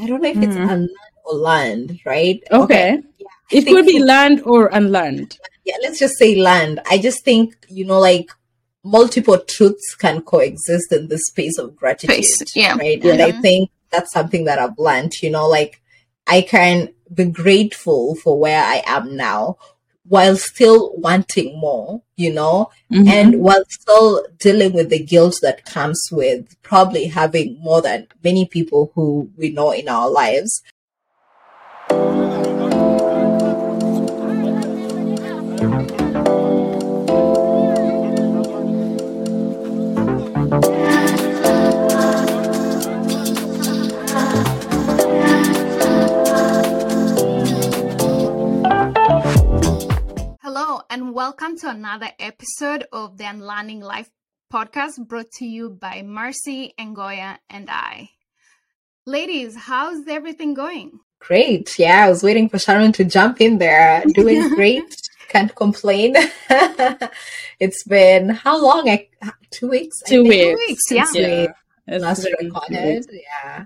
I don't know if it's Mhm. unland or land, right? Okay. I It could be land or unland. yeah, let's just say land. I just think, you know, like multiple truths can coexist in the space of gratitude. Space, yeah. Right. And I Mhm. think that's something that I've learned, you know, like I can be grateful for where I am now while still wanting more, you know, Mhm. and while still dealing with the guilt that comes with probably having more than many people who we know in our lives. And welcome to another episode of the Unlearning Life podcast brought to you by Mercy, Ngoya, and I. Ladies, how's everything going? Great. Yeah, I was waiting for Sharon to jump in there. Doing great. Can't complain. it's been how long? I, two weeks? Two think, weeks. weeks, yeah. since we Yeah. Last recorded. Yeah.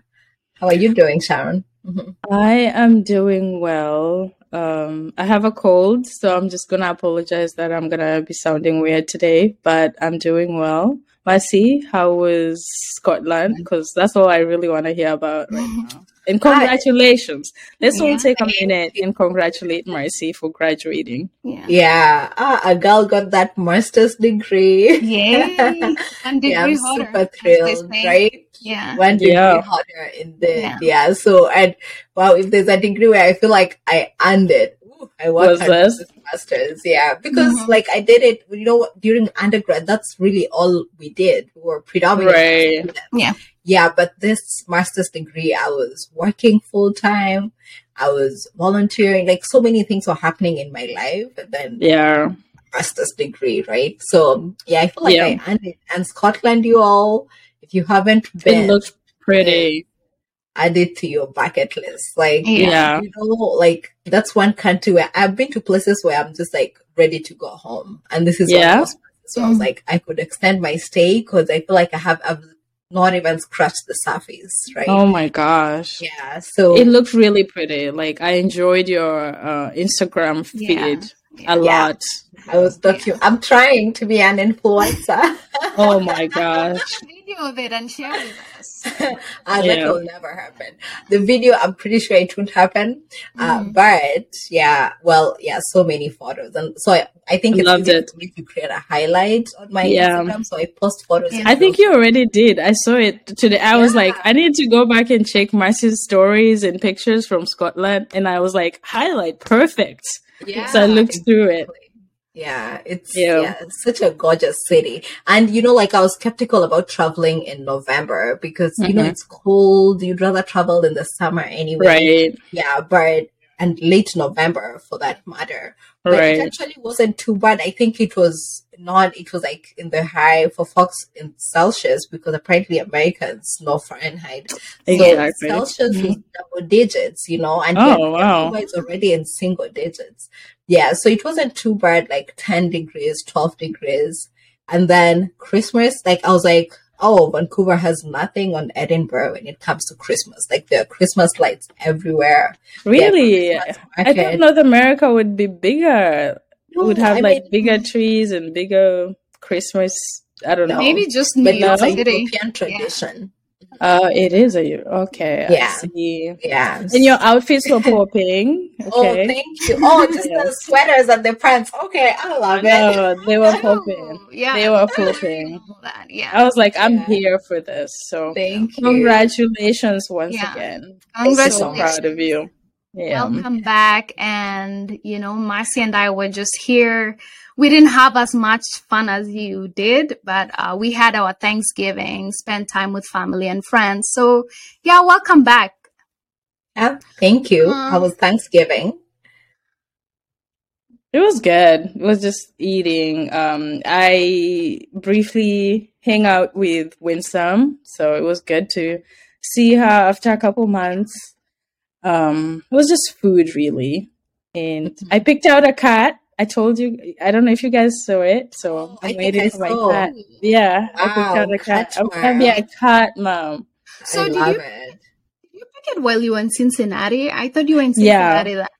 How are you doing, Sharon? I am doing well. Um, I have a cold, so I'm just gonna apologize that I'm gonna be sounding weird today, but I'm doing well. Marcy, how was Scotland? Because that's all I really want to hear about right now. And congratulations. Let's all Yeah. take a minute and congratulate Marcy for graduating. Yeah. Yeah. Ah, a girl got that master's degree. Yay! And degree yeah, I'm holder, super thrilled, right? Yeah. One degree Yeah. holder in the Yeah. yeah. So and wow, if there's a degree where I feel like I earned it, Ooh, I worked Was this? this masters. Yeah, because Mhm. like I did it. You know, during undergrad, that's really all we did. We were predominantly Right. Yeah. Yeah, but this master's degree, I was working full time. I was volunteering. Like so many things were happening in my life, and then Yeah. master's degree, right? So yeah, I feel like Yeah. I earned it. And Scotland, you all, if you haven't been, It looks pretty. Add it to your bucket list. Like, Yeah. Yeah. you know, like that's one country where I've been to places where I'm just like ready to go home, and this is Yeah. of those places where I was like, I could extend my stay because I feel like I have I've not even scratched the surface, right? Oh my gosh. Yeah. So It looked really pretty. Like I enjoyed your uh, Instagram feed Yeah. a Yeah. lot. I was docu- I'm trying to be an influencer. Oh my gosh. Video of it and share with us. uh, that will never happen. The video, I'm pretty sure it won't happen. Uh, Mhm. but yeah, well, yeah, so many photos, and so I, I think it's Loved easy it. for me to create a highlight on my Yeah. Instagram. So I post photos. Yeah. I think those- you already did. I saw it today. I was like, I need to go back and check Marcy's stories and pictures from Scotland. And I was like, highlight, perfect. yeah, so I looked through it. Yeah, it's Yeah. yeah. it's such a gorgeous city. And you know, like I was skeptical about traveling in November because you know Mhm. it's cold. You'd rather travel in the summer anyway. Right. Yeah, but and late November for that matter. But it actually wasn't too bad. I think it was not. It was like in the high for Fox in Celsius because apparently Americans know Fahrenheit. So Exactly. Celsius was mm-hmm. double digits, you know, and Oh, wow. Is already in single digits. Yeah, so it wasn't too bad, like ten degrees, twelve degrees, and then Christmas. Like I was like, oh, Vancouver has nothing on Edinburgh when it comes to Christmas. Like there are Christmas lights everywhere. Really? I thought market. North America would be bigger. No, would have I like mean, bigger trees and bigger Christmas. I don't know. Maybe just New but York City. European tradition. Uh, it is a okay. I Yeah. see. Yeah. And your outfits were popping. Oh, Okay. thank you. Oh, just Yeah. the sweaters and the pants. Okay, I love it. No, they were popping. Oh, yeah. They were popping. Yeah. I was like, I'm Yeah. here for this. So Thank you. congratulations once Yeah. again. I'm so proud of you. Yeah. Welcome back. And, you know, Marcy and I were just here. We didn't have as much fun as you did, but uh, we had our Thanksgiving, spent time with family and friends. So, yeah, welcome back. Yeah, thank you. Um, How was Thanksgiving? It was good. It was just eating. Um, I briefly hang out with Winsome, so it was good to see her after a couple months. Um, it was just food, really. And I picked out a cat. I told you. I don't know if you guys saw it, so Oh, I I'm think waiting for my saw. cat. Yeah, I picked Wow, out a cat. cat I'm gonna be a mom. cat mom. So I did love you- it. Did you pick it while you were in Cincinnati. I thought you were in Cincinnati. That,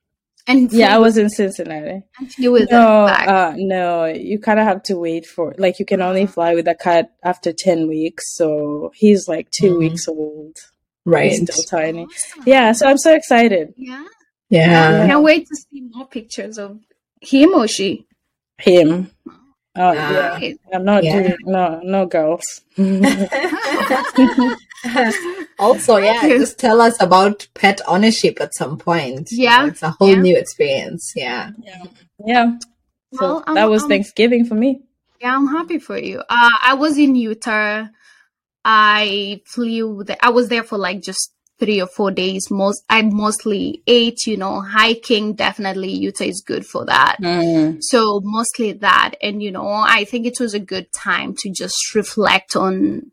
and Yeah, I was in Cincinnati. and flew with No, back. uh, no, you kind of have to wait for like you can only fly with a cat after ten weeks. So he's like 2 Mhm. weeks old. Right. He's still tiny. Awesome. Yeah, so I'm so excited. Yeah. Yeah. I Can't wait to see more pictures of him or she. Him. Oh Yeah. yeah. I'm not Yeah. doing no no girls. also, yeah, just tell us about pet ownership at some point. You Yeah, know, it's a whole yeah. new experience. Yeah. yeah. Yeah. So Well, that was um, Thanksgiving for me. Yeah, I'm happy for you. Uh, I was in Utah. I flew. The, I was there for like just three or four days. Most I mostly ate. You know, hiking. Definitely, Utah is good for that. Mm. So mostly that, and you know, I think it was a good time to just reflect on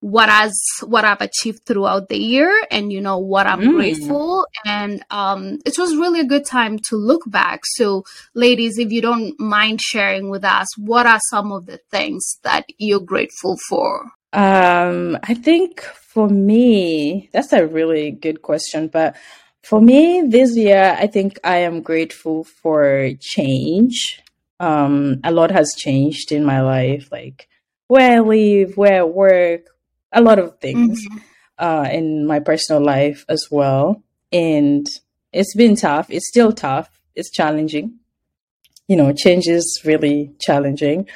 what has what I've achieved throughout the year, and you know what I'm Mm. grateful. And um, it was really a good time to look back. So, ladies, if you don't mind sharing with us, what are some of the things that you're grateful for? Um, I think for me, that's a really good question. But for me, this year, I think I am grateful for change. Um, a lot has changed in my life, like where I live, where I work, a lot of things Mhm. uh, in my personal life as well. And it's been tough. It's still tough. It's challenging. You know, change is really challenging,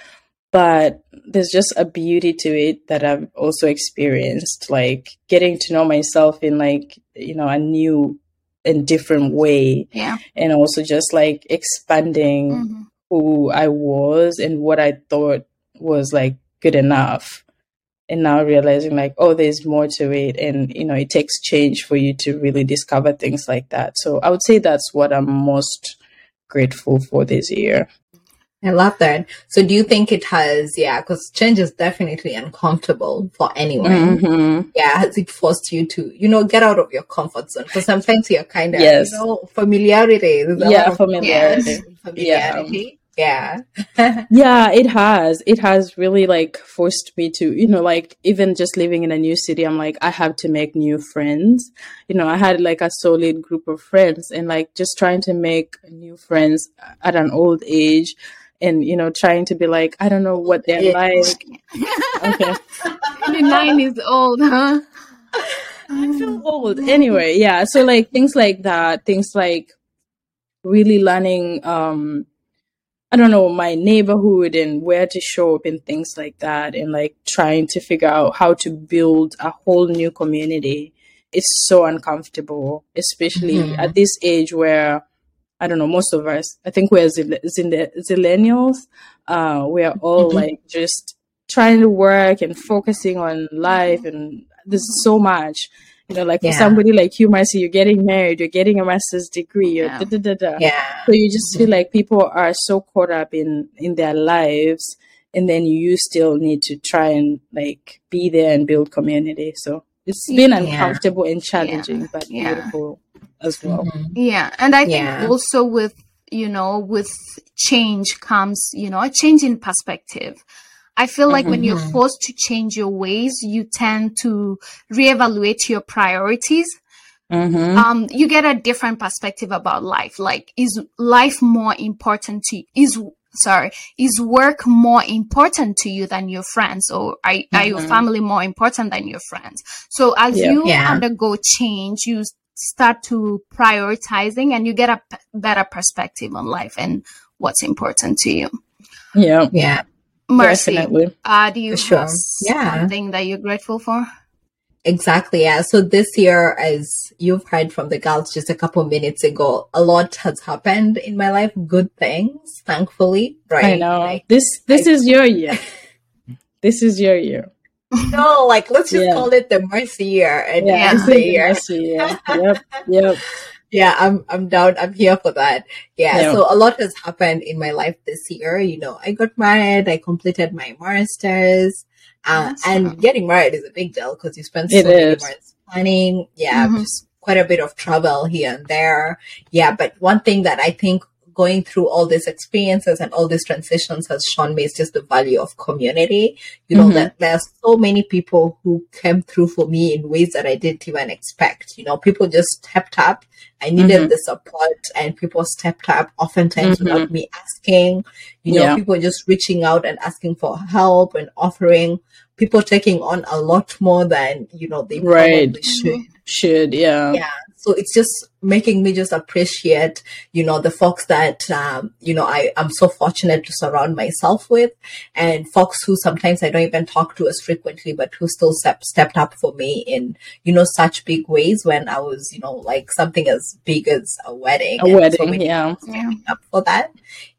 but there's just a beauty to it that I've also experienced, like getting to know myself in like, you know, a new and different way. Yeah. And also just like expanding Mhm. who I was and what I thought was like good enough. And now realizing like, oh, there's more to it. And, you know, it takes change for you to really discover things like that. So I would say that's what I'm most grateful for this year. I love that. So do you think it has, yeah, because change is definitely uncomfortable for anyone. Mhm. Yeah, has it forced you to, you know, get out of your comfort zone? Because sometimes you're kind of, Yes. you know, familiarity. Yeah, familiarity. Yes, familiarity. Yeah. Yeah, it has. It has really like forced me to, you know, like even just living in a new city, I'm like, I have to make new friends. You know, I had like a solid group of friends and like just trying to make new friends at an old age and, you know, trying to be like, I don't know what they're Yeah. like. Okay. 29 is old, huh? I feel old. Anyway, yeah. So like things like that, things like really learning um I don't know, my neighborhood and where to show up and things like that and like trying to figure out how to build a whole new community. It's so uncomfortable, especially Mhm. at this age where I don't know, most of us, I think we're zil- zil- zillennials. Uh, we're all Mhm. like just trying to work and focusing on life and there's so much you know like for somebody like you Marcy, you're getting married you're getting a master's degree you're Yeah. da, da, da. Yeah. so you just feel like people are so caught up in in their lives and then you still need to try and like be there and build community so it's been Yeah. uncomfortable and challenging but Yeah. beautiful as well Mhm. Yeah, and I think Yeah. also with you know with change comes you know a change in perspective. I feel like when you're Mhm. forced to change your ways, you tend to reevaluate your priorities. mm-hmm. Um, you get a different perspective about life. Like, is life more important to you? is sorry is work more important to you than your friends, or are, are your Mhm. family more important than your friends? So as Yeah. you Yeah. undergo change, you start to prioritizing and you get a p- better perspective on life and what's important to you. yeah Yeah. Mercy, definitely uh, do you sure. have Yeah. something that you're grateful for? Exactly. Yeah. So this year, as you've heard from the girls just a couple minutes ago, a lot has happened in my life. Good things, thankfully. Right. i know Like, this this I- is your year this is your year no, like let's just Yeah. call it the mercy year and yeah, the year. mercy year. yep yep Yeah, I'm I'm down. I'm here for that. Yeah, Yeah. So a lot has happened in my life this year. You know, I got married. I completed my masters. Uh, Awesome. and getting married is a big deal because you spend It so many is. months planning. Yeah, Mhm. just quite a bit of travel here and there. Yeah, but one thing that I think going through all these experiences and all these transitions has shown me is just the value of community. You know, Mhm. that there are so many people who came through for me in ways that I didn't even expect. You know, people just stepped up. I needed Mhm. the support and people stepped up oftentimes Mhm. without me asking. You know, Yeah. people just reaching out and asking for help and offering people taking on a lot more than, you know, they Right. probably should Should, yeah. yeah so it's just making me just appreciate you know the folks that um, you know i i'm so fortunate to surround myself with and folks who sometimes i don't even talk to as frequently but who still step, stepped up for me in you know such big ways when i was you know like something as big as a wedding A so wedding, many yeah. Yeah. up for that.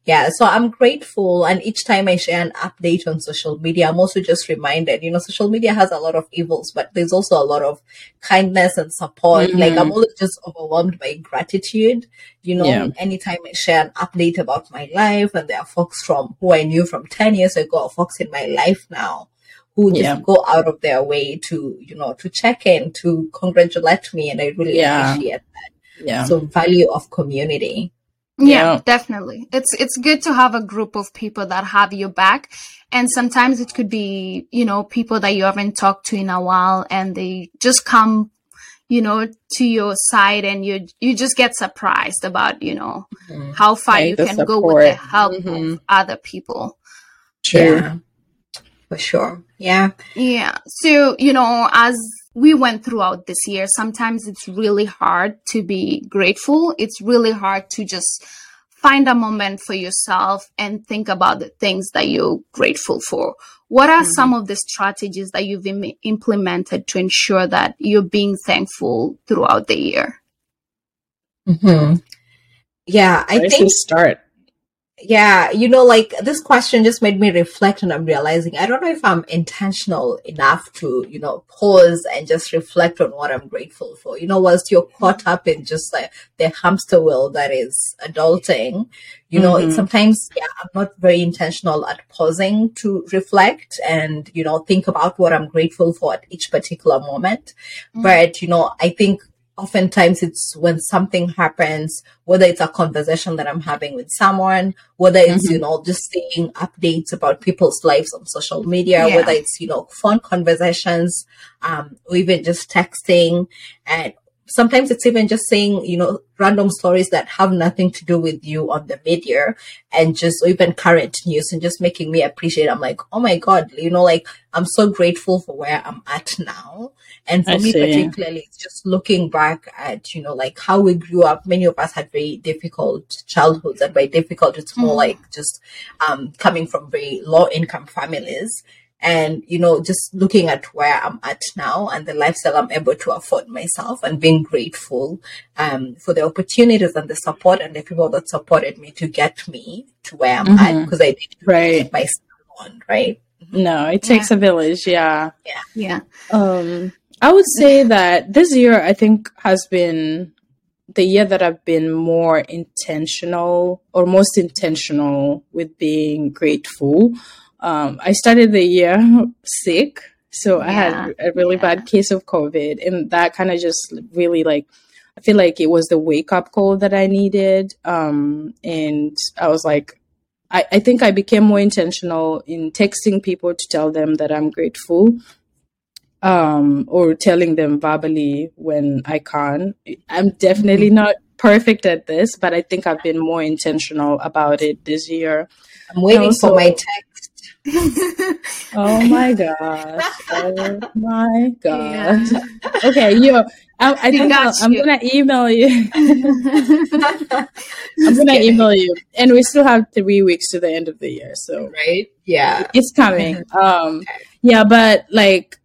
Yeah, so I'm grateful. And each time I share an update on social media, I'm also just reminded, you know, social media has a lot of evils, but there's also a lot of kindness and support. Mhm. Like I'm always just overwhelmed by gratitude. You know, Yeah. anytime I share an update about my life and there are folks from who I knew from 10 years ago or folks in my life now who just Yeah. go out of their way to, you know, to check in, to congratulate me. And I really Yeah. appreciate that. Yeah. So value of community. Yeah, Yeah. definitely. It's it's good to have a group of people that have your back. And sometimes it could be, you know, people that you haven't talked to in a while and they just come, you know, to your side and you you just get surprised about, you know, how far Right, you the can go with the support. help Mhm. of other people. True. Yeah, for sure. Yeah. Yeah. So, you know, as we went throughout this year, sometimes it's really hard to be grateful. It's really hard to just find a moment for yourself and think about the things that you're grateful for. What are Mhm. some of the strategies that you've Im- implemented to ensure that you're being thankful throughout the year? hmm Yeah, I Where think to start? Yeah, you know, like this question just made me reflect, and I'm realizing I don't know if I'm intentional enough to, you know, pause and just reflect on what I'm grateful for. You know, whilst you're caught up in just like the hamster wheel that is adulting, you know, Mhm. it's sometimes, yeah, I'm not very intentional at pausing to reflect and, you know, think about what I'm grateful for at each particular moment. Mhm. But, you know, I think oftentimes it's when something happens, whether it's a conversation that I'm having with someone, whether it's, Mhm. you know, just seeing updates about people's lives on social media, Yeah. whether it's, you know, phone conversations, um, or even just texting. And sometimes it's even just saying, you know, random stories that have nothing to do with you on the media and just even current news and just making me appreciate. I'm like, oh my God, you know, like I'm so grateful for where I'm at now. And for I me, see. particularly, it's just looking back at, you know, like how we grew up. Many of us had very difficult childhoods. And by difficult, it's more Mhm. like just um, coming from very low income families. And, you know, just looking at where I'm at now and the lifestyle I'm able to afford myself and being grateful um, for the opportunities and the support and the people that supported me to get me to where I'm at Mhm. because I did Right. myself on, right? No, it takes a village. Yeah. Yeah. Um, I would say that this year, I think, has been the year that I've been more intentional or most intentional with being grateful. Um, I started the year sick, so I had a really yeah. bad case of COVID, and that kind of just really like I feel like it was the wake up call that I needed. Um, and I was like, I, I think I became more intentional in texting people to tell them that I'm grateful um, or telling them verbally when I can. I'm definitely not perfect at this, but I think I've been more intentional about it this year. I'm waiting also- for my text. Oh my gosh. Oh my Yeah. Okay, you I, I think I'll, you. I'm gonna email you. I'm gonna kidding. email you. And we still have three weeks to the end of the year, so right? Yeah. it's coming. Um, yeah, but like,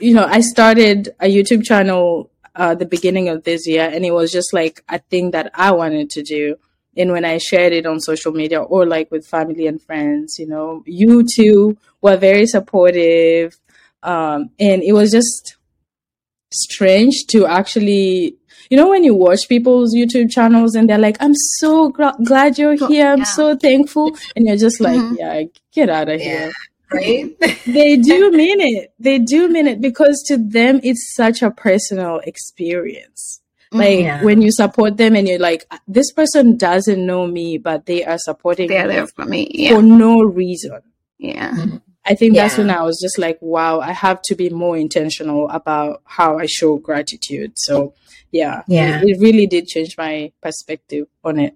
you know, I started a YouTube channel uh, the beginning of this year, and it was just like a thing that I wanted to do. And when I shared it on social media or like with family and friends, you know, you two were very supportive, um, and it was just strange to actually. You know, when you watch people's YouTube channels and they're like, I'm so glad you're here. I'm yeah. so thankful. And you're just like, Mhm. yeah, get out of Yeah. here Right? they do mean it. They do mean it because to them it's such a personal experience. Mm-hmm. Like Yeah. when you support them and you're like, this person doesn't know me, but they are supporting They're me there for me. Yeah. for no reason. Yeah. I think that's when I was just like, wow, I have to be more intentional about how I show gratitude. So, yeah, Yeah. it, it really did change my perspective on it.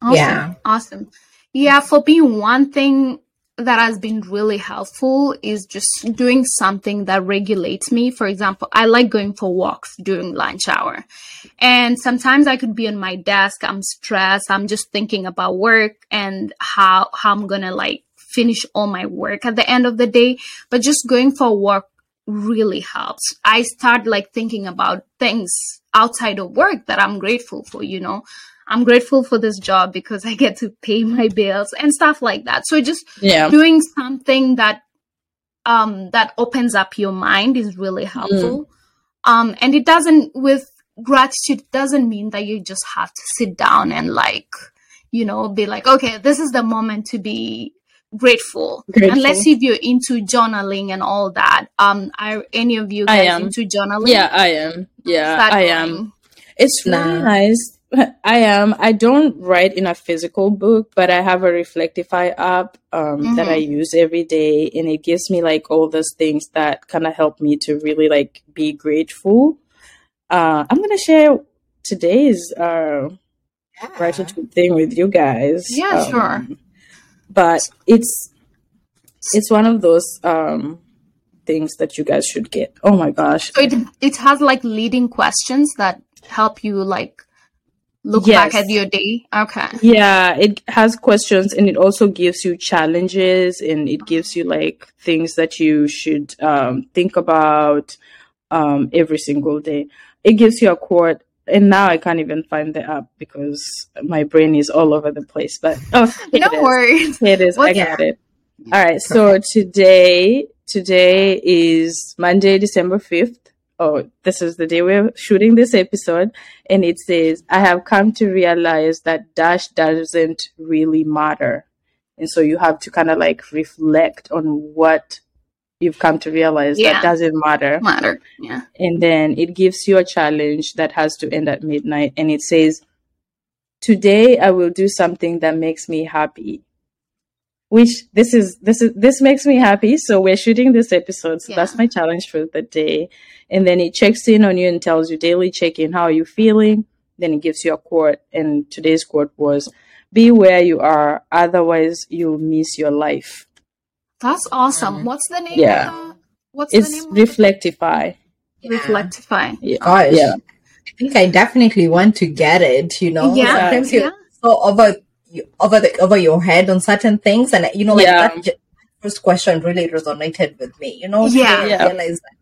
Awesome. Yeah. Awesome. Yeah, for me, one thing that has been really helpful is just doing something that regulates me. For example, I like going for walks during lunch hour. And sometimes I could be on my desk, I'm stressed, I'm just thinking about work and how how I'm gonna like finish all my work at the end of the day. But just going for a walk really helps. I start like thinking about things outside of work that I'm grateful for, you know. I'm grateful for this job because I get to pay my bills and stuff like that. So just Yeah. doing something that um that opens up your mind is really helpful. Um and it doesn't with gratitude doesn't mean that you just have to sit down and like you know be like okay this is the moment to be grateful, Grateful. unless if you're into journaling and all that um are any of you I guys am. into journaling Yeah, I am. Yeah, Start I going. am. It's really nice. I am. I don't write in a physical book, but I have a Reflectify app um, that I use every day, and it gives me like all those things that kind of help me to really like be grateful. Uh, I'm gonna share today's uh, gratitude thing with you guys. Yeah, sure. But it's it's one of those um, things that you guys should get. Oh my gosh! So it it has like leading questions that help you like look back at your day. Okay. Yeah, it has questions and it also gives you challenges and it gives you like things that you should um, think about um, every single day. It gives you a quote, and now I can't even find the app because my brain is all over the place. But oh, No it is. worries. It is. I What's- got it. All right. So today, today is Monday, December fifth. Oh, this is the day we're shooting this episode, and it says, "I have come to realize that dash doesn't really matter," and so you have to kind of like reflect on what you've come to realize Yeah. that doesn't matter Matter. Yeah. and then it gives you a challenge that has to end at midnight and it says today i will do something that makes me happy which this is this is this makes me happy so we're shooting this episode so Yeah. that's my challenge for the day and then it checks in on you and tells you daily check in how are you feeling then it gives you a quote and today's quote was be where you are otherwise you'll miss your life That's awesome. Mm-hmm. What's the name? Yeah. Of the, what's it's the name? of reflectify it? Reflectify. yeah Gosh. yeah I think I definitely want to get it, you know. Yeah, Sometimes you're yeah. so over you- over the over your head on certain things and you know like Yeah. that j- first question really resonated with me, you know. Yeah. today I Yeah. realize that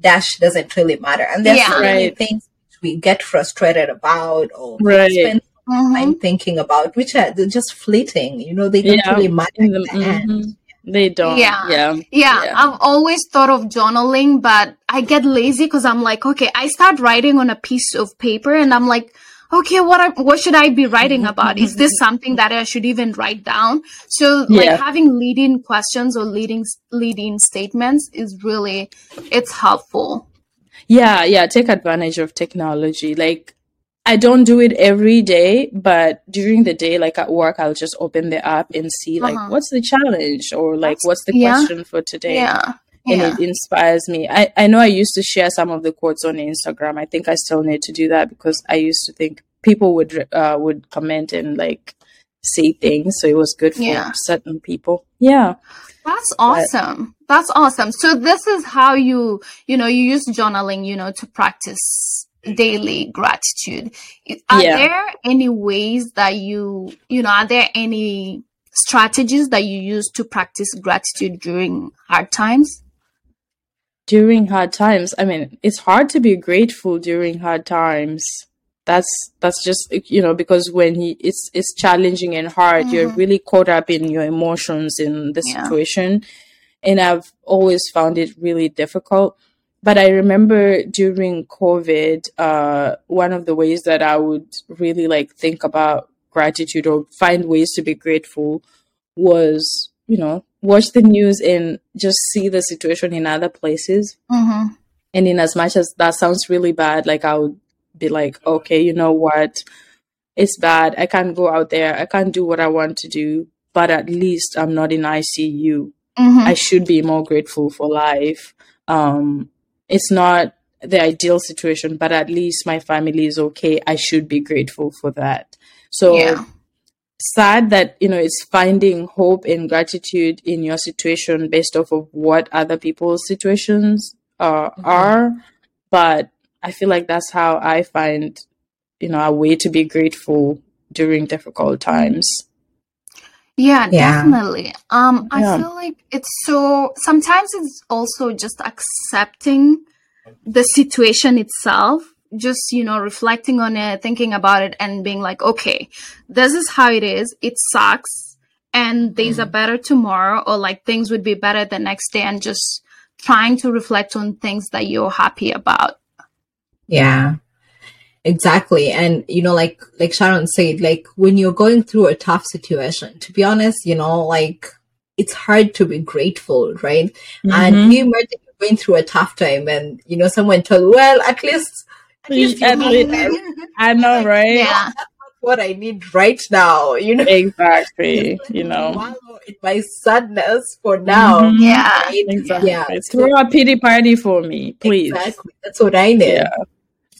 dash doesn't really matter. And there's Yeah. so many Right. things we get frustrated about or Right. spend Mhm. time thinking about, which are they're just fleeting, you know, they don't Yeah. really matter In in the- the end. mhm. They don't. Yeah. Yeah. Yeah, Yeah. I've always thought of journaling, but I get lazy because I'm like, okay, I start writing on a piece of paper, and I'm like, okay, what I, what should I be writing about? Is this something that I should even write down? So, like having leading questions or leading leading statements is really it's helpful. Yeah. Yeah. Take advantage of technology. Like, I don't do it every day, but during the day, like at work, I'll just open the app and see, like, Uh-huh. what's the challenge or like, That's- what's the yeah. question for today? Yeah, And it inspires me. I, I know I used to share some of the quotes on Instagram. I think I still need to do that because I used to think people would uh, would comment and like say things, so it was good for Yeah. certain people. Yeah, that's awesome. That's awesome. So this is how you you know you use journaling, you know, to practice daily gratitude. Are Yeah. there any ways that you you know are there any strategies that you use to practice gratitude during hard times? During hard times i mean it's hard to be grateful during hard times that's that's just you know because when he it's it's challenging and hard you're Mhm. really caught up in your emotions in the Yeah. situation and i've always found it really difficult but i remember during covid uh one of the ways that i would really like think about gratitude or find ways to be grateful was you know watch the news and just see the situation in other places Mm-hmm. and in as much as that sounds really bad like i would be like, okay, you know what? It's bad. I can't go out there. I can't do what I want to do, but at least I'm not in ICU. Mhm. I should be more grateful for life. Um, it's not the ideal situation, but at least my family is okay. I should be grateful for that. So yeah. Sad that you know it's finding hope and gratitude in your situation based off of what other people's situations uh, Mhm. are, but I feel like that's how I find you know a way to be grateful during difficult times. Yeah, Yeah. definitely. Um, I Yeah. feel like it's so sometimes it's also just accepting the situation itself, just you know, reflecting on it, thinking about it, and being like, okay, this is how it is. It sucks, and there's a better tomorrow, or like things would be better the next day, and just trying to reflect on things that you're happy about. Yeah. Exactly. And you know, like like Sharon said, like when you're going through a tough situation, to be honest, you know, like it's hard to be grateful, right? And Mhm. you imagine you're going through a tough time and you know someone told, Well, at least at least you At have least- I know, right? Yeah, what I need right now, you know. Exactly. You know. Wallow in my sadness for now. Mhm. yeah, right? Exactly. Yeah. Throw a pity party for me, please. Exactly. That's what I need. Yeah.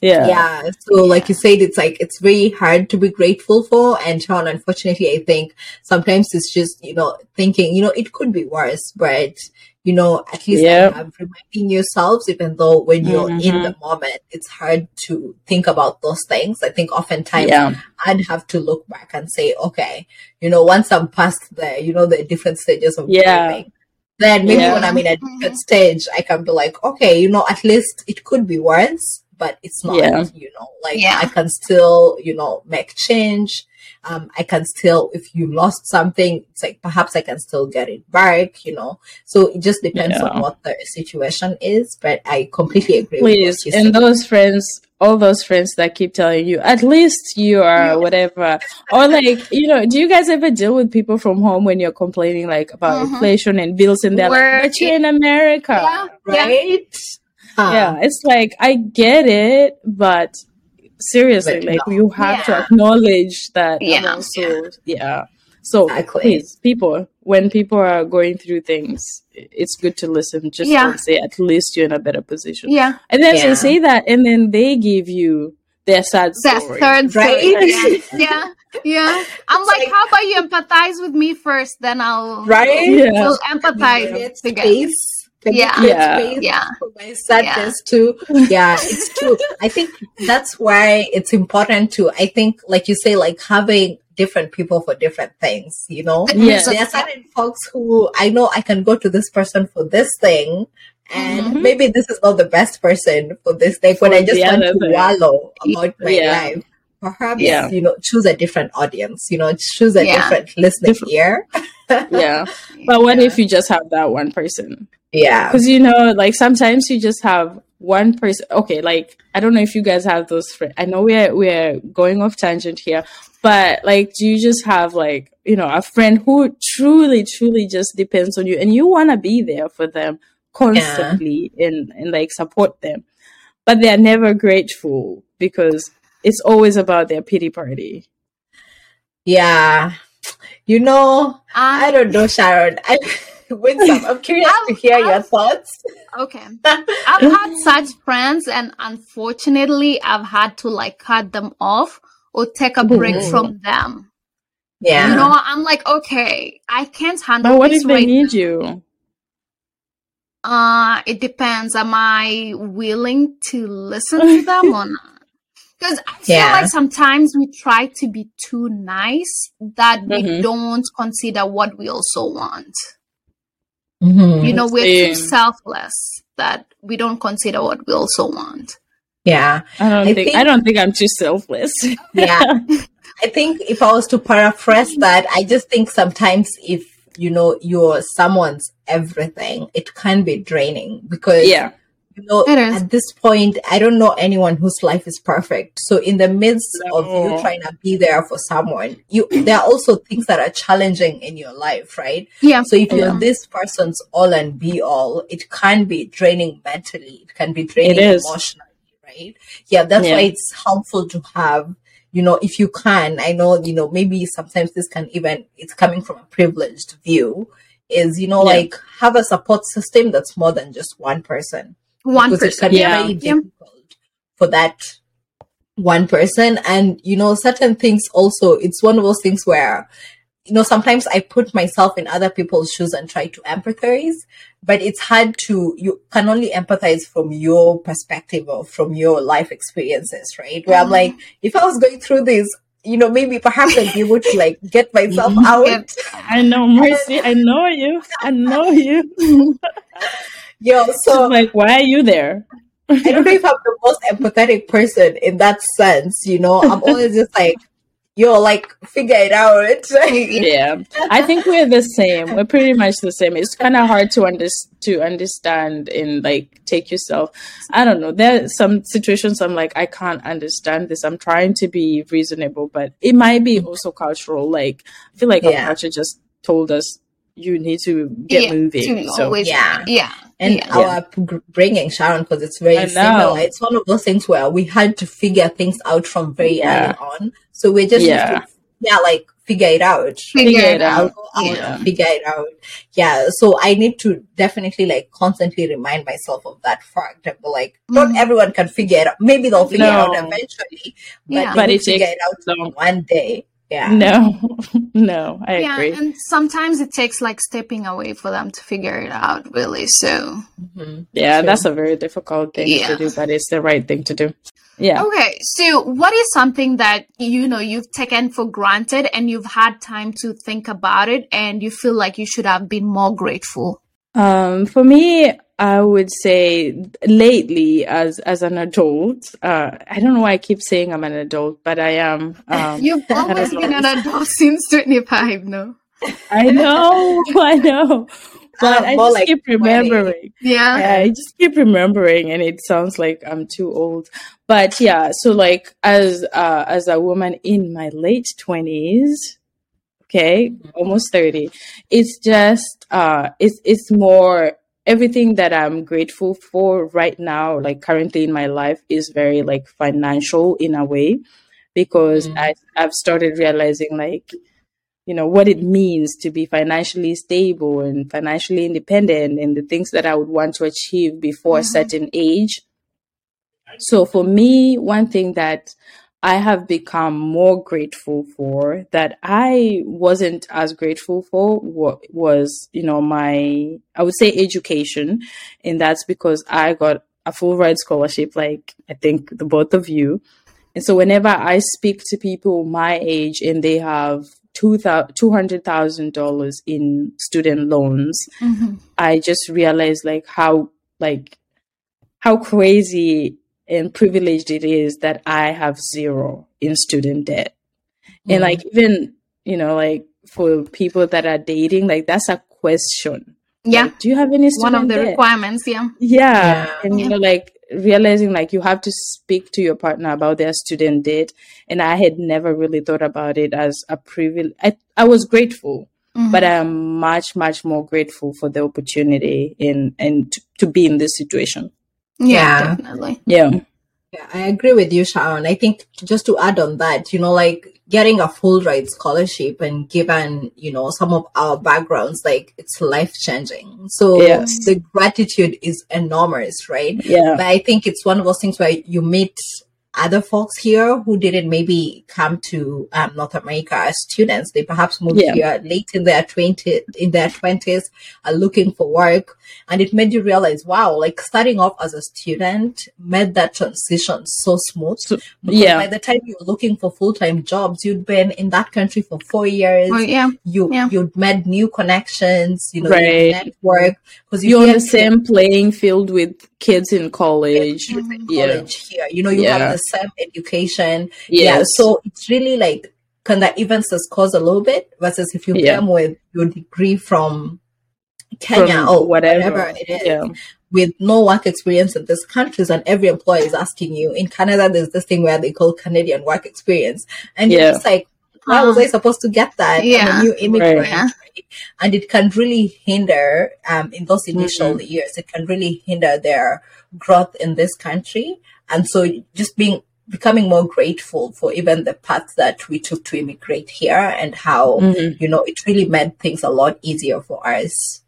Yeah. yeah so like you said it's like it's very hard to be grateful for and Sean unfortunately i think sometimes it's just you know thinking you know it could be worse but you know at least Yep. have reminding yourselves even though when you're in Mhm. the moment it's hard to think about those things i think oftentimes Yeah. i'd have to look back and say okay you know once i'm past the you know the different stages of Yeah. grieving then maybe Yeah. when i'm in a different stage i can be like okay you know at least it could be worse but it's not Yeah. you know like Yeah. i can still you know make change um i can still if you lost something it's like perhaps i can still get it back you know so it just depends Yeah. on what the situation is but i completely agree with Please. what you And said. those friends, all those friends that keep telling you, at least you are whatever. Or like, you know, do you guys ever deal with people from home when you're complaining like about Mhm. inflation and bills and they're Where like, but you're in America. yeah, yeah. right Uh, yeah it's like i get it but seriously But like no. you have to acknowledge that I'm Yeah, also yeah so Exactly. please people when people are going through things it's good to listen just Yeah. don't say at least you're in a better position yeah. and then Yeah. they say that and then they give you their sad That story third Right? story. Yeah, yeah, yeah. I'm like, like- how about you empathize with me first, then I'll right Yeah. we'll empathize create together. space Can you Yeah. create Yeah. space Yeah, for my sadness too. Yeah, it's true. I think that's why it's important to, I think, like you say, like having different people for different things, you know? Yeah. There are certain folks who I know I can go to this person for this thing, and Mhm. maybe this is not the best person for this thing when I just want to thing. wallow about my Yeah. life. Perhaps, Yeah. you know, choose a different audience, you know, choose a Yeah. different listening Different- ear. yeah but what Yeah. if you just have that one person Yeah. because you know like sometimes you just have one person okay like i don't know if you guys have those friends i know we're we're going off tangent here but like do you just have like you know a friend who truly truly just depends on you and you want to be there for them constantly and and like support them but they're never grateful because it's always about their pity party Yeah. You know, I I, don't know, Sharon. I, Winsome, I'm curious to hear your thoughts. okay. I've had such friends, and unfortunately, I've had to like cut them off or take a break Mhm. from them. Yeah. You know, I'm like, okay, I can't handle it. but what this if they right need you Uh, it depends. Am I willing to listen to them or not? Because I feel Yeah. like sometimes we try to be too nice that we Mhm. don't consider what we also want. Mhm. You know, we're too selfless that we don't consider what we also want. Yeah. i don't I think, think- i don't think i'm too selfless Yeah. I think if I was to paraphrase that, I just think sometimes if, you know, you're someone's everything, it can be draining because yeah you know, at this point, I don't know anyone whose life is perfect. So in the midst of you trying to be there for someone, you there are also things that are challenging in your life, right? Yeah. So if you're Yeah. this person's all and be all, it can be draining mentally. It can be draining is. emotionally, right? right? Yeah, that's Yeah. why it's helpful to have, you know, if you can, I know, you know, maybe sometimes this can even, it's coming from a privileged view, is, you know, Yeah. like have a support system that's more than just one person. One person. Yeah. very difficult for that one person. And, you know, certain things also, it's one of those things where, you know, sometimes I put myself in other people's shoes and try to empathize, but it's hard to, you can only empathize from your perspective or from your life experiences, right? Where I'm Mhm. like, if I was going through this, you know, maybe perhaps I'd be able to like get myself out. I know, Mercy. I know you. I know you. Yo, so so like, why are you there? I don't know if I'm the most empathetic person in that sense, you know. I'm always just like, yo, like figure it out. yeah, I think we're the same. We're pretty much the same. It's kind of hard to under- to understand and like take yourself. I don't know. There are some situations I'm like, I can't understand this. I'm trying to be reasonable, but it might be also cultural. Like, I feel like our Yeah. culture just told us you need to get Yeah, moving. to So always- Yeah. yeah. and yeah. our p- bringing Sharon because it's very similar. It's one of those things where we had to figure things out from very Yeah. early on. So we just Yeah. to, yeah, like figure it out. Figure Figure it it out. Out Yeah. figure it out. Yeah. So I need to definitely like constantly remind myself of that fact. And be like, not Mhm. everyone can figure it out. Maybe they'll figure it out eventually, but Yeah. they But will it figure takes it out long. one day. Yeah. No, no, I yeah, agree. and sometimes it takes like stepping away for them to figure it out, really. So, Mhm. Yeah, True. that's a very difficult thing Yeah. to do, but it's the right thing to do. Yeah. okay. So, what is something that you know you've taken for granted and you've had time to think about it, and you feel like you should have been more grateful? Um, for me, I would say lately, as as an adult, uh, I don't know why I keep saying I'm an adult, but I am. Um, You've always been an adult since twenty five, no? I know, I know, but I'm I just like keep 20. remembering. Yeah. Yeah, I just keep remembering, and it sounds like I'm too old. But yeah, so like as uh, as a woman in my late twenties, okay, almost thirty, it's just uh, it's it's more everything that I'm grateful for right now, like currently in my life, is very like financial in a way, because Mhm. I I've started realizing like you know what it means to be financially stable and financially independent and the things that I would want to achieve before a Mhm. certain age. So for me, one thing that I have become more grateful for that I wasn't as grateful for what was, you know, my, I would say education. And that's because I got a full ride scholarship, like I think the both of you. And so whenever I speak to people my age and they have two hundred thousand dollars in student loans, Mhm. I just realized like how like how crazy and privileged it is that I have zero in student debt. And like even, you know, like for people that are dating, like that's a question. Yeah. Like, do you have any student? One of the debt? requirements. Yeah. Yeah. Yeah. And you Yeah. know, like realizing like you have to speak to your partner about their student debt. And I had never really thought about it as a privilege. I, I was grateful, Mhm. but I'm much, much more grateful for the opportunity in and to, to be in this situation. Yeah, Yeah. definitely. Yeah. Yeah, I agree with you, Sharon. I think just to add on that, you know, like getting a full ride scholarship and given, you know, some of our backgrounds, like it's life changing. So Yes. the gratitude is enormous, right? Yeah. But I think it's one of those things where you meet other folks here who didn't maybe come to um, North America as students. They perhaps moved Yeah. here late in their twenty in their twenties, are looking for work, and it made you realize, wow, like starting off as a student made that transition so smooth. So- Because yeah. by the time you were looking for full time jobs, you'd been in that country for four years. Oh, yeah. You Yeah. you'd made new connections, you know, Right. network because You're on the same playing field with kids in college. Mhm. Yeah. college here. You know, you Yeah. have the same education. Yeah. So it's really like kind of evens the scores a little bit versus if you Yeah. come with your degree from Kenya From or whatever. whatever, it is Yeah. with no work experience in this countries and every employer is asking you. In Canada, there's this thing where they call Canadian work experience. And Yeah. you're just like, why was I supposed to get that? I'm Yeah. a new immigrant. Right. And it can really hinder, um, in those initial Mm-hmm. years, it can really hinder their growth in this country. And so just being becoming more grateful for even the path that we took to immigrate here and how Mhm. you know it really made things a lot easier for us.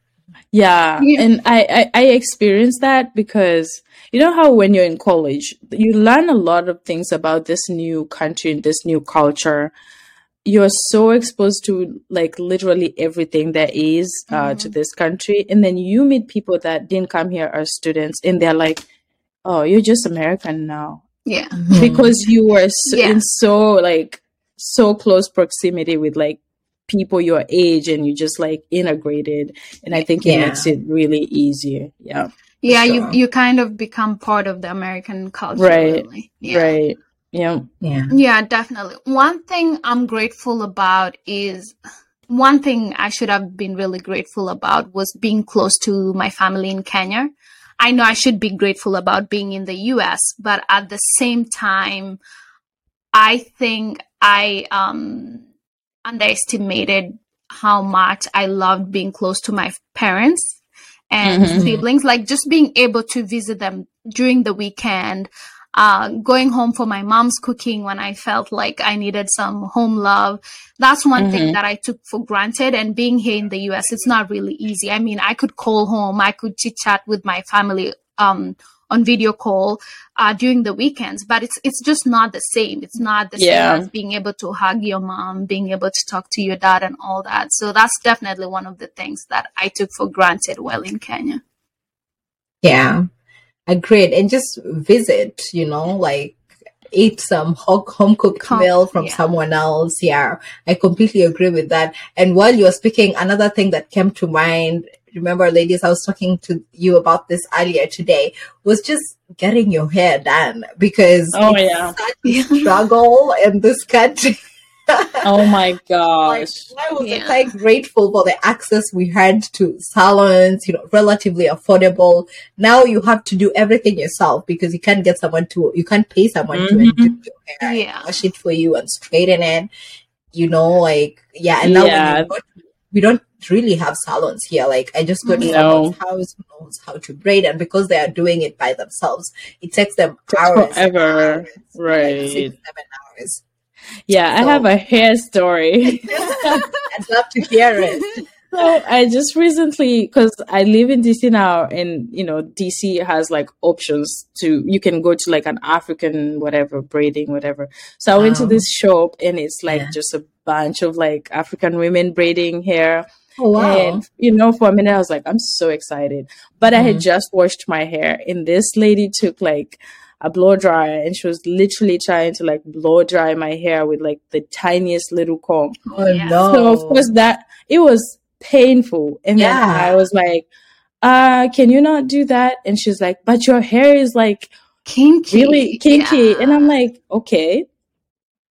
Yeah, Yeah. and I, I I experienced that because you know how when you're in college, you learn a lot of things about this new country and this new culture. You're so exposed to like literally everything there is uh, to this country, and then you meet people that didn't come here as students, and they're like, "Oh, you're just American now," Yeah. because you were so, Yeah. in so like so close proximity with like people your age and you just like integrated and i think it Yeah. makes it really easier yeah Yeah, you you kind of become part of the American culture. Right. Really. Yeah. right yeah yeah. Yeah, definitely. One thing I'm grateful about is one thing I should have been really grateful about was being close to my family in Kenya. I know I should be grateful about being in the US, but at the same time, I think I um, underestimated how much I loved being close to my parents and Mhm. siblings, like just being able to visit them during the weekend, uh, going home for my mom's cooking when I felt like I needed some home love. That's one thing Mhm. that I took for granted. And being here in the US, it's not really easy. I mean, I could call home, I could chit chat with my family um, on video call uh, during the weekends, but it's it's just not the same. It's not the Yeah. same as being able to hug your mom, being able to talk to your dad, and all that. So that's definitely one of the things that I took for granted while in Kenya. Yeah, agreed. And just visit, you know, like eat some home cooked Home- meal from yeah. someone else. Yeah, I completely agree with that. And while you were speaking, another thing that came to mind, remember, ladies, I was talking to you about this earlier today, was just getting your hair done because Oh, it's yeah. such a struggle in this country. Oh my Like, gosh I was Yeah. quite grateful for the access we had to salons, you know, relatively affordable. Now you have to do everything yourself because you can't get someone to, you can't pay someone to Mhm. do your hair, Yeah. wash it for you and straighten it. You know, like, yeah. And now Yeah. you to- we don't really have salons here. Like, I just go to No. someone's house who knows how to braid, and because they are doing it by themselves, it takes them hours. forever. hours, like Right. six, seven hours. Yeah i have a hair story I'd love to hear it. So I just recently, because I live in DC now, and you know, DC has like options to you can go to like an African whatever braiding whatever. So I went to Oh. this shop, and it's like Yeah. just a bunch of like African women braiding hair. Oh, wow. And you know, for a minute, I was like, I'm so excited. But I had Mhm. just washed my hair, and this lady took like a blow dryer, and she was literally trying to like blow dry my hair with like the tiniest little comb. Oh Yeah. no! So of course that it was painful. And then I was like, uh, can you not do that? And she's like, but your hair is like Kinky. really kinky. Yeah. And I'm like, okay.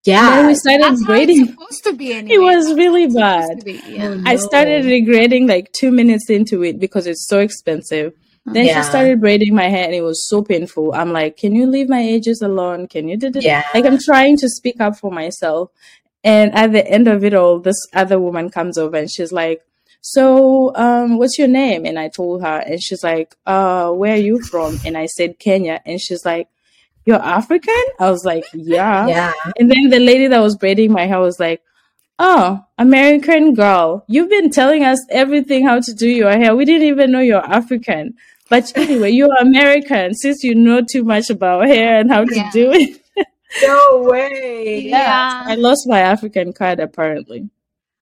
yeah, then we started That's how it's supposed to be anyway. It was really bad. be, yeah. I started regretting like two minutes into it because it's so expensive. Then Yeah. she started braiding my hair and it was so painful. I'm like, can you leave my edges alone? Can you do this? Yeah. Like I'm trying to speak up for myself. And at the end of it all, this other woman comes over and she's like, so um what's your name? And I told her and she's like, uh, where are you from? And I said Kenya. And she's like, You're African? I was like, Yeah. yeah, And then the lady that was braiding my hair was like, Oh, American girl, you've been telling us everything how to do your hair. We didn't even know you're African. But anyway, you're American since you know too much about hair and how to Yeah. do it. no way. Yeah. I lost my African card apparently.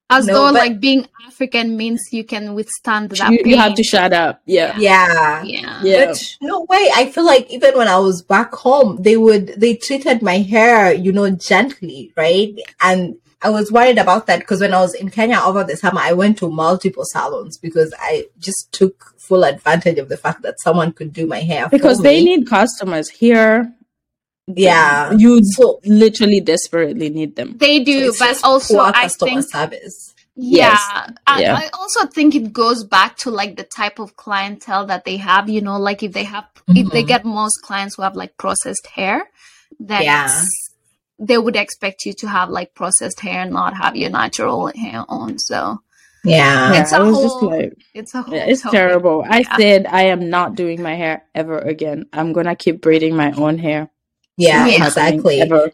As No, though like being African means you can withstand that You, you have to shut up. Yeah. Yeah. Yeah. Yeah. But no way. I feel like even when I was back home, they would they treated my hair, you know, gently, right? And I was worried about that because when I was in Kenya over the summer, I went to multiple salons because I just took full advantage of the fact that someone could do my hair Because they me. need customers here. Yeah. You So- literally desperately need them. They do, It's but also poor I think service. Yeah. Yes. I, Yeah. I also think it goes back to like the type of clientele that they have, you know, like if they have if they Mhm. get most clients who have like processed hair, then Yeah. they would expect you to have like processed hair and not have your natural hair on. So Yeah. It's I was just whole- like, it's a whole it's topic. terrible. I Yeah. said I am not doing my hair ever again. I'm gonna keep braiding my own hair. Yeah, exactly. ever.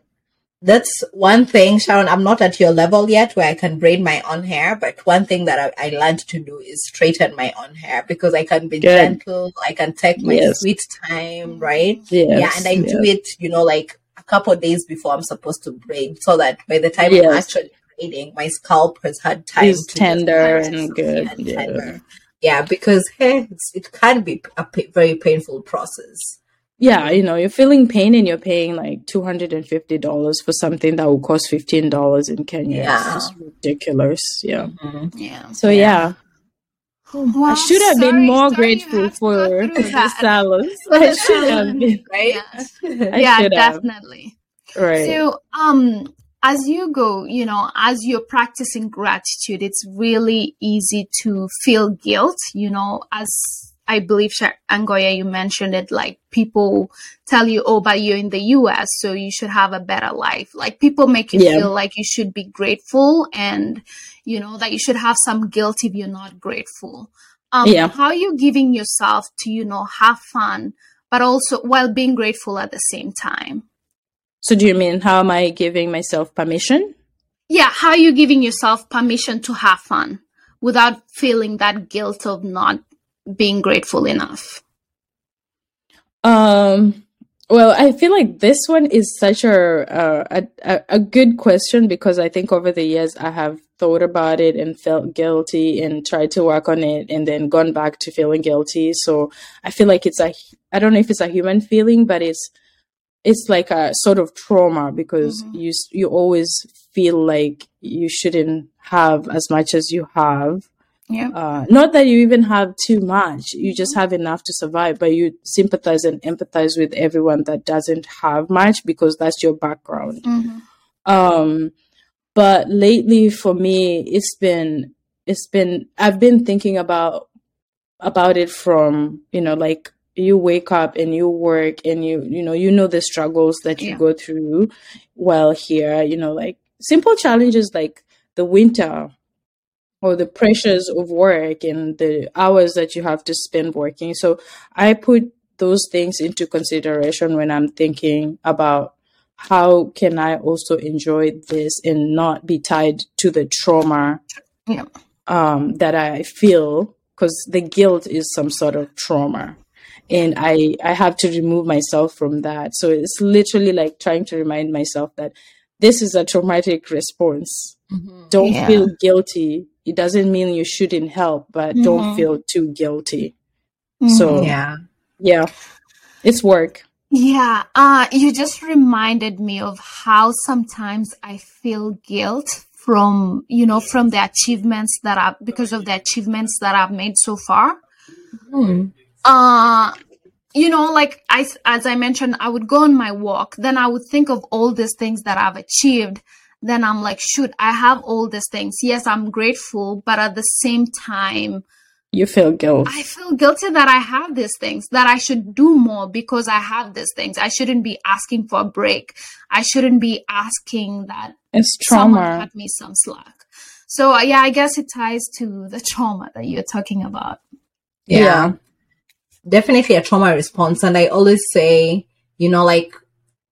That's one thing, Sharon. I'm not at your level yet where I can braid my own hair, but one thing that I, I learned to do is straighten my own hair because I can be Good. gentle. I can take my Yes. sweet time, right? Yes, yeah, and I do it, you know, like a couple of days before I'm supposed to braid, so that by the time I'm actually braiding, my scalp has had time It's to tender relax and good, and yeah. tender. Yeah, because hair, it's, it can be a very painful process. Yeah, you know, you're feeling pain and you're paying like two hundred and fifty dollars for something that will cost fifteen dollars in Kenya. Yeah. It's just ridiculous. Yeah. Yeah. So yeah, Well, I should have sorry- been more grateful had for the that. salons. I should have been. Right? Yeah, I yeah should have. definitely. Right. So, um, as you go, you know, as you're practicing gratitude, it's really easy to feel guilt, you know, as I believe Sha- Angoya, you mentioned it, like people tell you, oh, but you're in the US, so you should have a better life. Like people make you Yeah. feel like you should be grateful and, you know, that you should have some guilt if you're not grateful. Um, Yeah. How are you giving yourself to, you know, have fun, but also while being grateful at the same time? So do you mean how am I giving myself permission? yeah how are you giving yourself permission to have fun without feeling that guilt of not being grateful enough Um, well, I feel like this one is such a, uh, a a a good question because I think over the years I have thought about it and felt guilty and tried to work on it and then gone back to feeling guilty. So I feel like it's a I don't know if it's a human feeling, but it's it's like a sort of trauma because Mhm. you you always feel like you shouldn't have as much as you have yeah uh, not that you even have too much you just have enough to survive but you sympathize and empathize with everyone that doesn't have much because that's your background mm-hmm. um but lately for me it's been it's been i've been thinking about about it from you know like you wake up and you work and you you know you know the struggles that you Yeah. go through while here you know like simple challenges like the winter or the pressures of work and the hours that you have to spend working so i put those things into consideration when i'm thinking about how can i also enjoy this and not be tied to the trauma Yeah. um, that i feel because the guilt is some sort of trauma and i i have to remove myself from that so it's literally like trying to remind myself that this is a traumatic response don't Yeah. feel guilty it doesn't mean you shouldn't help but don't Mhm. feel too guilty Mm-hmm. So- Yeah. yeah it's work yeah uh you just reminded me of how sometimes i feel guilt from you know from the achievements that i because of the achievements that i've made so far Hmm. Uh you know like i as i mentioned i would go on my walk then i would think of all these things that i've achieved. Then i'm like shoot i have all these things. Yes i'm grateful but at the same time you feel guilt. I feel guilty that i have these things that i should do more because i have these things. I shouldn't be asking for a break. I shouldn't be asking that it's someone trauma. cut me some slack. So uh, yeah i guess it ties to the trauma that you're talking about. Yeah. Yeah. Definitely a trauma response. And I always say, you know, like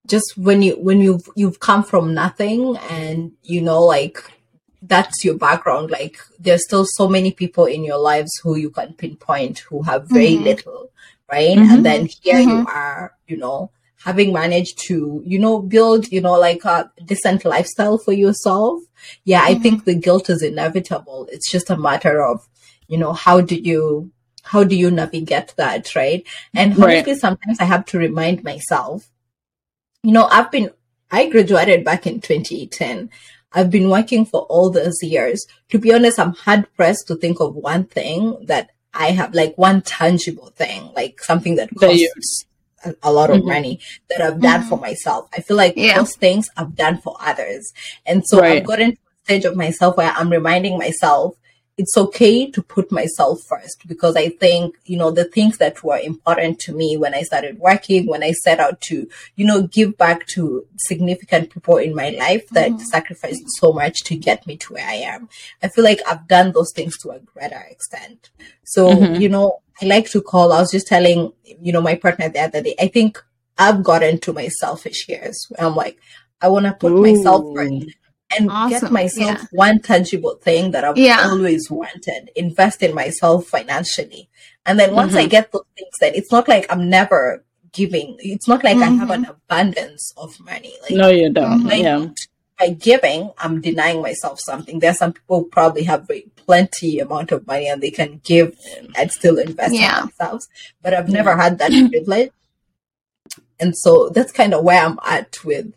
just when you when you've you've come from nothing and you know like that's your background, like there's still so many people in your lives who you can pinpoint who have very Mhm. little, right? Mhm. And then here you Mhm. are, you know, having managed to, you know, build, you know, like a decent lifestyle for yourself. Yeah, I Mhm. think the guilt is inevitable. It's just a matter of, you know, how do you how do you navigate that, right? And Right. sometimes I have to remind myself, you know, I've been, I graduated back in 2010. I've been working for all those years. To be honest, I'm hard pressed to think of one thing that I have, like one tangible thing, like something that That costs a, a lot of Mhm. money that I've done for myself. I feel like Yeah. those things I've done for others. And so Right. I've gotten to a stage of myself where I'm reminding myself it's okay to put myself first because I think, you know, the things that were important to me when I started working, when I set out to, you know, give back to significant people in my life that Mhm. sacrificed so much to get me to where I am. I feel like I've done those things to a greater extent. So, Mhm. you know, I like to call, I was just telling, you know, my partner the other day, I think I've gotten to my selfish years. I'm like, I want to put myself first and Awesome. get myself Yeah. one tangible thing that I've Yeah. always wanted. Invest in myself financially, and then once I Mhm. get those things, then it's not like I'm never giving. It's not like I have an abundance of money. Like No, you don't. Mhm. Yeah. by giving, I'm denying myself something. There's some people who probably have very plenty amount of money and they can give and still invest Yeah. in themselves. But I've never had that privilege. And so that's kind of where I'm at with,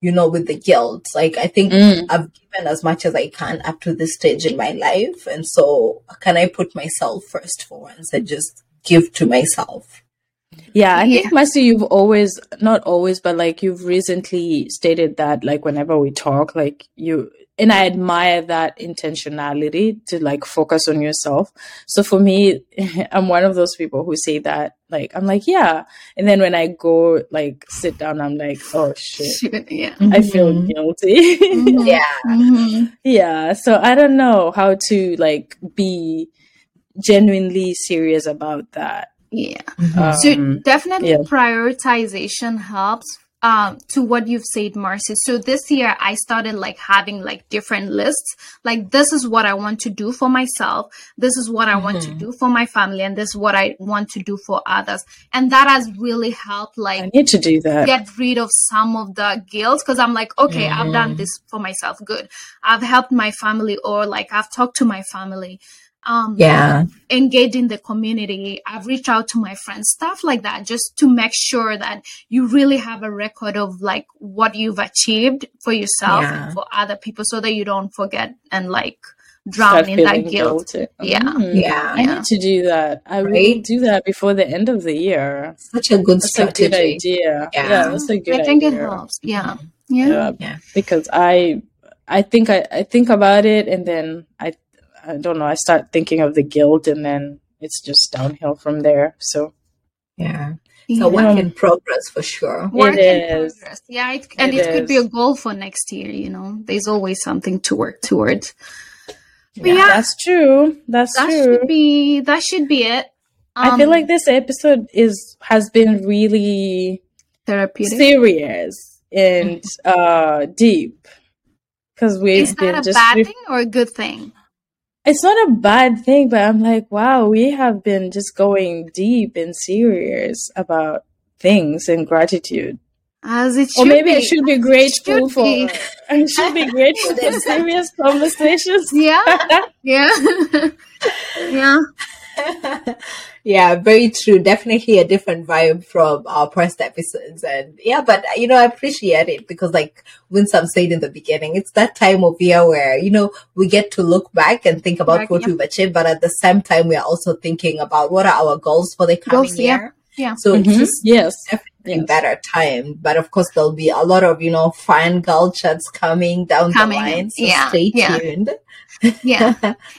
you know, with the guilt. Like I think Mm. I've given as much as I can up to this stage in my life. And so can I put myself first for once and just give to myself? Yeah, I Yeah. think Mercy, you've always not always, but like you've recently stated that like whenever we talk, like you and I admire that intentionality to like focus on yourself. So for me, I'm one of those people who say that like I'm like, yeah. And then when I go like sit down, I'm like, oh shit. Should- yeah. I feel Mhm. guilty. Mhm. Yeah. Mhm. yeah. So I don't know how to like be genuinely serious about that. Yeah. Mhm. So Um, definitely yeah. prioritization helps um to what you've said Mercy. So this year I started like having like different lists. Like this is what I want to do for myself. This is what I want to Mhm. do for my family and this is what I want to do for others. And that has really helped like I need to do that. get rid of some of the guilt because I'm like, okay, I've done Mhm. this for myself. Good. I've helped my family or like I've talked to my family. Um, Yeah. engage in the community. I've reached out to my friends, stuff like that, just to make sure that you really have a record of like what you've achieved for yourself Yeah. and for other people so that you don't forget and like drown Start in that guilt. guilty. Yeah. Mm. Yeah. I need to do that. I will Right? do that before the end of the year. Such a good That's a good strategy. idea. Yeah. Yeah, that's a good I think it helps. Yeah. Yeah. Yeah. Yeah. Because I I think I, I think about it and then I I don't know, I start thinking of the guilt and then it's just downhill from there. So Yeah. Yeah. So work in progress for sure. Work It in is. progress. Yeah, it, and It it, could be a goal for next year. You know, there's always something to work towards. But Yeah. yeah, that's true. That's that true. should be that should be it. I feel Um, like this episode is has been really therapeutic. serious and uh deep because we've Is been that a just bad ref- thing or a good thing? It's not a bad thing but i'm like wow we have been just going deep and serious about things and gratitude As it should or maybe be. i should be grateful should for be. i should be grateful for serious conversations Yeah, yeah, yeah. yeah, very true. Definitely a different vibe from our past episodes. And yeah, but you know, I appreciate it because like Winsome said in the beginning, it's that time of year where, you know, we get to look back and think about Back, what yeah. we've achieved, but at the same time, we are also thinking about what are our goals for the coming Goals, year. Yeah. So it's Mhm. just yes definitely Yes. better time. But of course, there'll be a lot of, you know, fun girl chats coming down Coming, the line. So yeah, stay yeah. tuned. Yeah.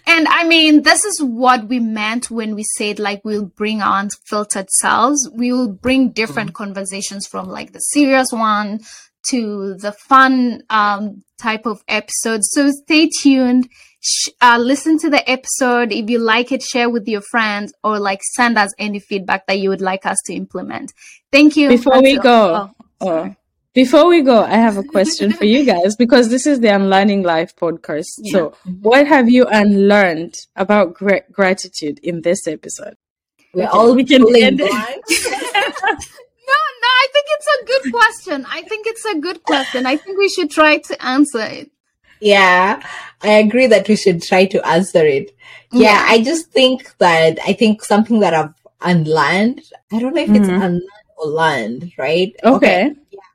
And I mean, this is what we meant when we said like we'll bring our unfiltered selves. We will bring different conversations from like the serious one to the fun um, type of episode. So stay tuned. Sh- uh, listen to the episode. If you like it, share with your friends or like send us any feedback that you would like us to implement. Thank you. Before we go, oh, Oh. Before we go, I have a question for you guys because this is the Unlearning Life podcast. So, what have you unlearned about gra- gratitude in this episode? We're Okay, all we can pulling end No, no, I think it's a good question. I think it's a good question. I think we should try to answer it. Yeah, I agree that we should try to answer it. Yeah, Yeah. I just think that I think something that I've unlearned. I don't know if it's Mhm. unlearned or learned, right? Okay.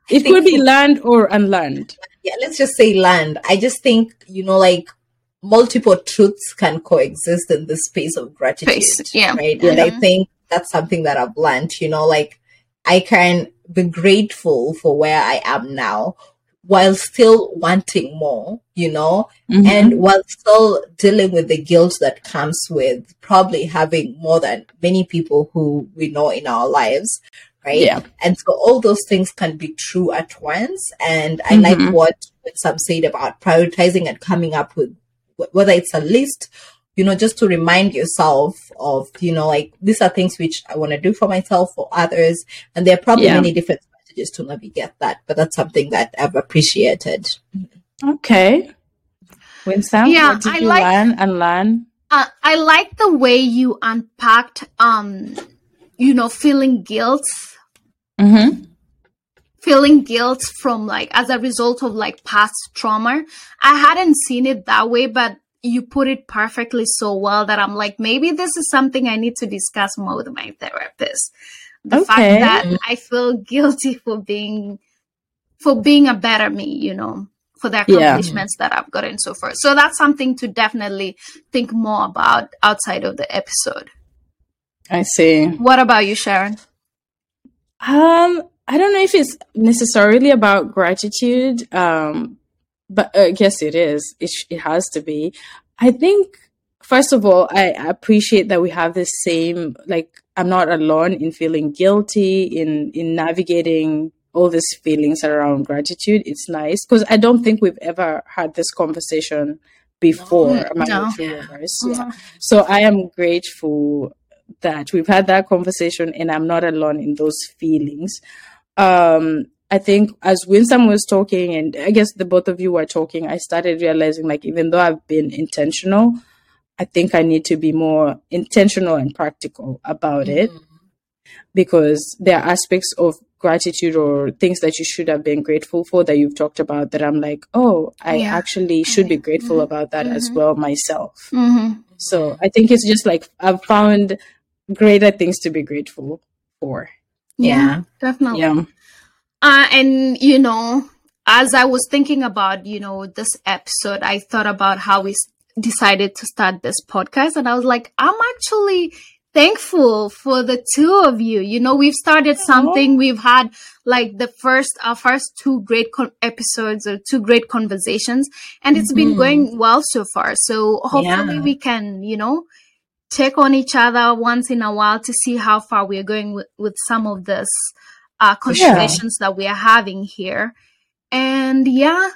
It think could be land or unlearned. Yeah, let's just say land. I just think you know, like multiple truths can coexist in this space of gratitude, Space, yeah. right? And I Mhm. think that's something that I've learned. You know, like I can be grateful for where I am now. While still wanting more, you know, Mhm. and while still dealing with the guilt that comes with probably having more than many people who we know in our lives right Yeah. and so all those things can be true at once and i like Mhm. what what some said about prioritizing and coming up with whether it's a list you know, just to remind yourself of, you know, like these are things which I want to do for myself, for others. And there are probably Yeah. many different strategies to navigate that, but that's something that I've appreciated. Okay. Winsome, Yeah, what did I you like- learn and learn? Uh, I like the way you unpacked, um, you know, feeling guilt, Mm-hmm. feeling guilt from like as a result of like past trauma. I hadn't seen it that way, but you put it perfectly so well that I'm like, maybe this is something I need to discuss more with my therapist. The Okay. fact that I feel guilty for being, for being a better me, you know, for the Yeah. accomplishments that I've gotten so far. So that's something to definitely think more about outside of the episode. I see. What about you, Sharon? Um, I don't know if it's necessarily about gratitude, um, but I guess it is. It, sh- it has to be. I think, first of all, I appreciate that we have the same, like, I'm not alone in feeling guilty, in, in navigating all these feelings around gratitude. It's nice because I don't think we've ever had this conversation before No. among No. the two of us. Yeah. So I am grateful that we've had that conversation and I'm not alone in those feelings. Um, I think as Winsome was talking, and I guess the both of you were talking, I started realizing like even though I've been intentional, I think I need to be more intentional and practical about it because there are aspects of gratitude or things that you should have been grateful for that you've talked about that I'm like, oh, I Yeah. actually should be grateful Mhm. about that as Mhm. well myself. Mm-hmm. So I think it's just like I've found greater things to be grateful for. Yeah. definitely. Yeah. Uh, and you know, as I was thinking about you know this episode, I thought about how we decided to start this podcast, and I was like, I'm actually thankful for the two of you. You know, we've started something. We've had like the first, our first two great con- episodes or two great conversations, and it's been Mhm. going well so far. So hopefully Yeah. we can, you know, check on each other once in a while to see how far we're going with, with some of this uh, conversations that we are having here. And yeah,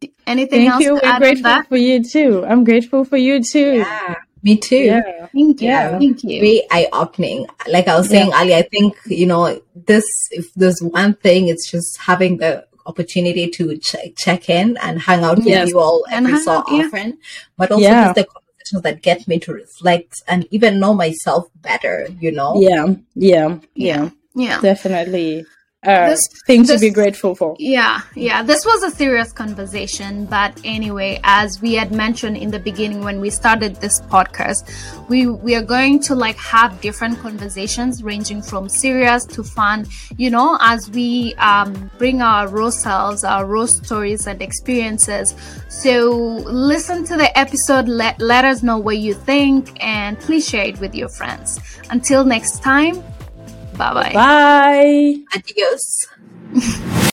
d- anything Thank else you. to We're add on grateful that? for you too. I'm grateful for you too. Yeah. Me too. Yeah. Thank you. Yeah. Thank you. very eye opening. Like I was saying earlier, I think, you know, this, if there's one thing, it's just having the opportunity to check, check in and hang out with you all And every hang so out, yeah. often, but also Yeah. just the conversations that get me to reflect and even know myself better, you know? Yeah. Yeah. Yeah. Yeah. Definitely. Uh, This- thing to be grateful for. Yeah, yeah. This was a serious conversation, but anyway, as we had mentioned in the beginning when we started this podcast, we we are going to like have different conversations ranging from serious to fun, you know, as we um, bring our raw selves, our raw stories and experiences. So listen to the episode, let let us know what you think, and please share it with your friends. Until next time, Bye bye. Bye. Adios.